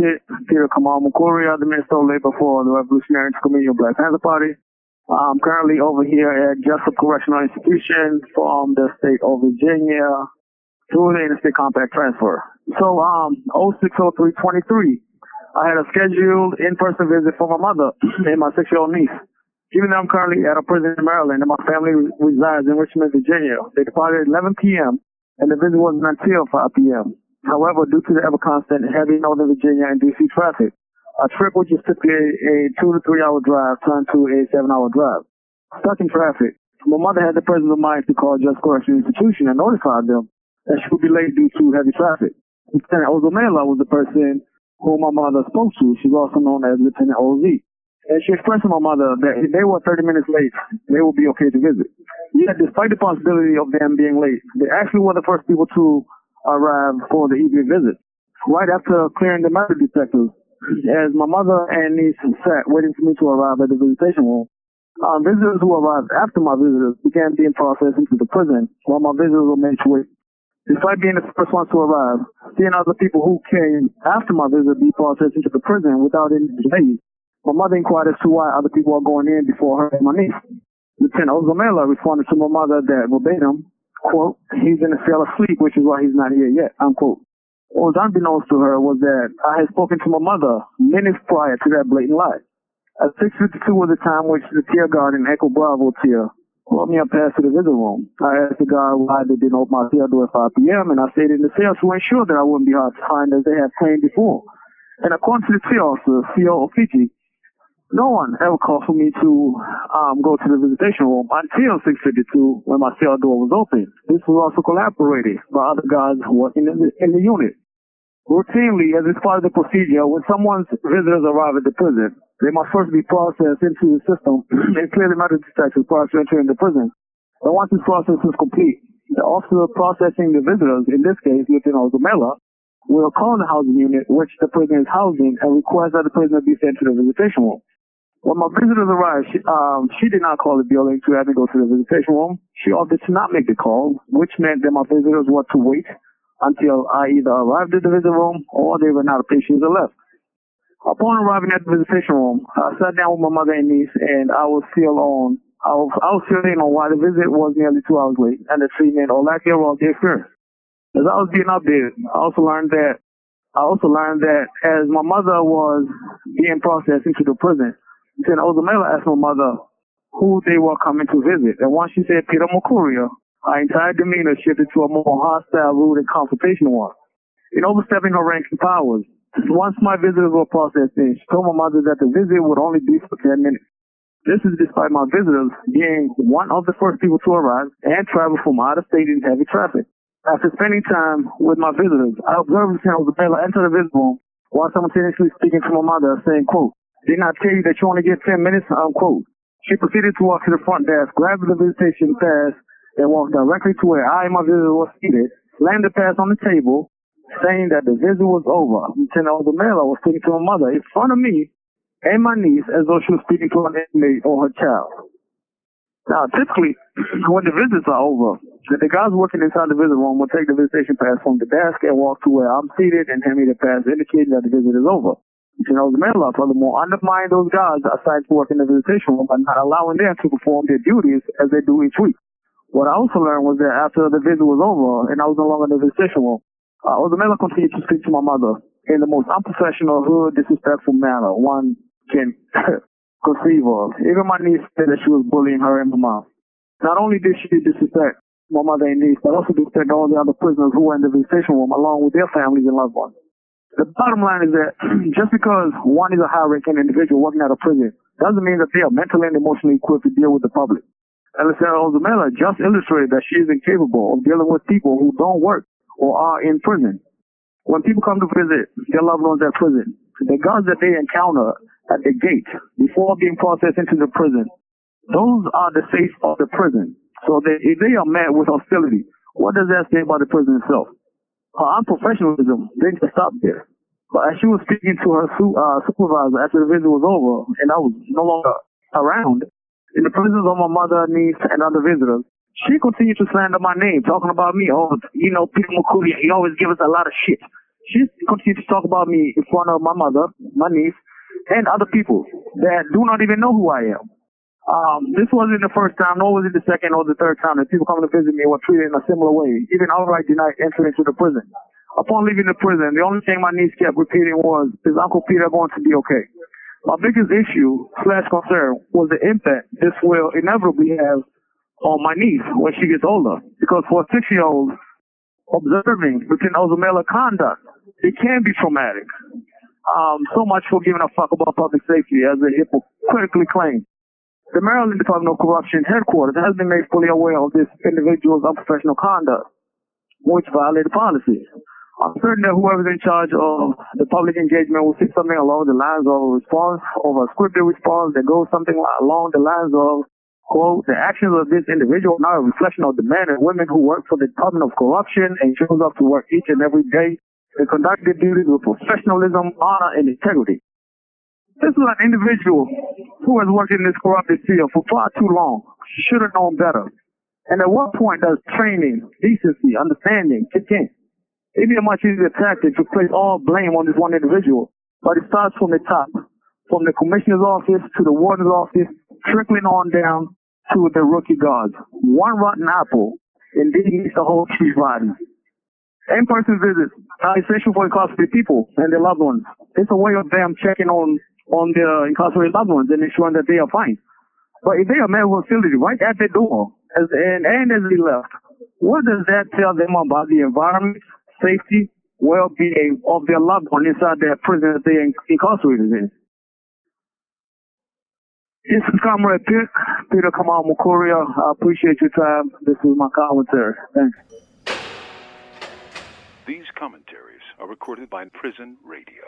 Peter Kamal Mukuria, the Minister of Labor for the Revolutionary Intercommunal Black Panther Party. I'm currently over here at Jessup Correctional Institution from the state of Virginia through the Interstate Compact Transfer. So, um, 060323, I had a scheduled in-person visit for my mother and my six-year-old niece. Even though I'm currently at a prison in Maryland and my family resides in Richmond, Virginia, they departed at 11 p.m. and the visit wasn't until 5 p.m. However, due to the ever constant heavy Northern Virginia and DC traffic, a trip which is typically a two to three hour drive turned to a seven hour drive. Stuck in traffic, my mother had the presence of mind to call Jessup Correction Institution and notify them that she would be late due to heavy traffic. Lieutenant Ozamela was the person whom my mother spoke to. She's also known as Lieutenant OZ. And she expressed to my mother that if they were 30 minutes late, they would be okay to visit. Yet, despite the possibility of them being late, they actually were the first people to arrived for the evening visit. Right after clearing the metal detectors, as my mother and niece sat waiting for me to arrive at the visitation room, uh, visitors who arrived after my visitors began being processed into the prison while my visitors were made to wait. Despite being the first ones to arrive, seeing other people who came after my visit be processed into the prison without any delay, my mother inquired as to why other people are going in before her and my niece. Lieutenant Ozamela responded to my mother that verbatim, quote, he's in a cell asleep, which is why he's not here yet, unquote. What was unbeknownst to her was that I had spoken to my mother minutes prior to that blatant lie. At 6.52 was the time which the tier guard in Echo Bravo tier brought me up past to the visit room. I asked the guard why they didn't open my cell door at 5 p.m. and I stayed in the cell to ensure that I wouldn't be hard to find as they had claimed before. And according to the tier officer, C.O. Ofiji, no one ever called for me to um, go to the visitation room until 6:52 when my cell door was open. This was also collaborated by other guards working in the, in the unit. Routinely, as it's part of the procedure, when someone's visitors arrive at the prison, they must first be processed into the system and clear the metal detectors prior to entering the prison. But once this process is complete, the officer processing the visitors, in this case, Lieutenant Zamela, will call the housing unit which the prisoner is housing and request that the prisoner be sent to the visitation room. When my visitors arrived, she, um, she did not call the building to have me go to the visitation room. She opted to not make the call, which meant that my visitors were to wait until I either arrived at the visiting room or they were not patients and left. Upon arriving at the visitation room, I sat down with my mother and niece, and I was still on. I was, I was feeling on why the visit was nearly two hours late and the treatment or lack thereof the experience. As I was being updated, I also learned that I also learned that as my mother was being processed into the prison, then Ozamela asked my mother who they were coming to visit. And once she said Peter Mukuria, her entire demeanor shifted to a more hostile, rude, and confrontational one. In overstepping her ranks and powers, once my visitors were processed in, she told my mother that the visit would only be for 10 minutes. This is despite my visitors being one of the first people to arrive and travel from out of state in heavy traffic. After spending time with my visitors, I observed Lieutenant Ozamela enter the visit room while simultaneously speaking to my mother, saying, quote, didn't I tell you that you only get 10 minutes? Um, Unquote. She proceeded to walk to the front desk, grabbed the visitation pass, and walked directly to where I and my visitor was seated, slammed the pass on the table, saying that the visit was over. Lieutenant Ozamela was speaking to her mother in front of me and my niece as though she was speaking to an inmate or her child. Now, typically, when the visits are over, the guys working inside the visit room will take the visitation pass from the desk and walk to where I'm seated and hand me the pass indicating that the visit is over you know, the Menla, furthermore, undermine those guards assigned to work in the visitation room by not allowing them to perform their duties as they do each week. What I also learned was that after the visit was over and I was no longer in the visitation room, uh, Ozamela continued to speak to my mother in the most unprofessional, hood, disrespectful manner one can conceive of. Even my niece said that she was bullying her and my mom. Not only did she disrespect my mother and niece, but also disrespect all the other prisoners who were in the visitation room along with their families and loved ones. The bottom line is that just because one is a high-ranking individual working out of prison doesn't mean that they are mentally and emotionally equipped to deal with the public. Alessandra Ozamela just illustrated that she is incapable of dealing with people who don't work or are in prison. When people come to visit their loved ones at prison, the guards that they encounter at the gate before being processed into the prison, those are the safe of the prison. So they, if they are met with hostility, what does that say about the prison itself? her unprofessionalism didn't stop there. But as she was speaking to her su- uh, supervisor after the visit was over, and I was no longer around, in the presence of my mother, niece, and other visitors, she continued to slander my name, talking about me. Oh, you know, Peter Mukuria, he always gives us a lot of shit. she continued to talk about me in front of my mother, my niece, and other people that do not even know who I am. Um, this wasn't the first time, nor was it the second or the third time that people coming to visit me were treated in a similar way, even outright denied entry into the prison. Upon leaving the prison, the only thing my niece kept repeating was, is Uncle Peter going to be okay? My biggest issue slash concern was the impact this will inevitably have on my niece when she gets older. Because for a six year old, observing within Ozamela conduct, it can be traumatic. Um, so much for giving a fuck about public safety as it hypocritically claims. The Maryland Department of Corruption headquarters has been made fully aware of this individual's unprofessional conduct, which violated policy. I'm certain that whoever's in charge of the public engagement will see something along the lines of a response, of a scripted response that goes something along the lines of quote, the actions of this individual are not a reflection of the men and women who work for the Department of Corruption and shows up to work each and every day to conduct their duties with professionalism, honor, and integrity. This is an individual who has worked in this corrupted field for far too long. Should have known better. And at what point does training, decency, understanding kick in? It'd be a much easier tactic to place all blame on this one individual, but it starts from the top, from the commissioner's office to the warden's office, trickling on down to the rookie guards. One rotten apple indeed needs the whole tree rotten. In-person visits are essential for incarcerated people and their loved ones. It's a way of them checking on on their incarcerated loved ones and ensuring that they are fine. But if they are met with facility right at their door, as, and, and as they left, what does that tell them about the environment, safety, well-being of their loved one inside their prison that they incarcerated in? This is Comrade Pitt, Peter Kamal Mukuria. I appreciate your time. This is my commentary. Thanks. These commentaries are recorded by Prison Radio.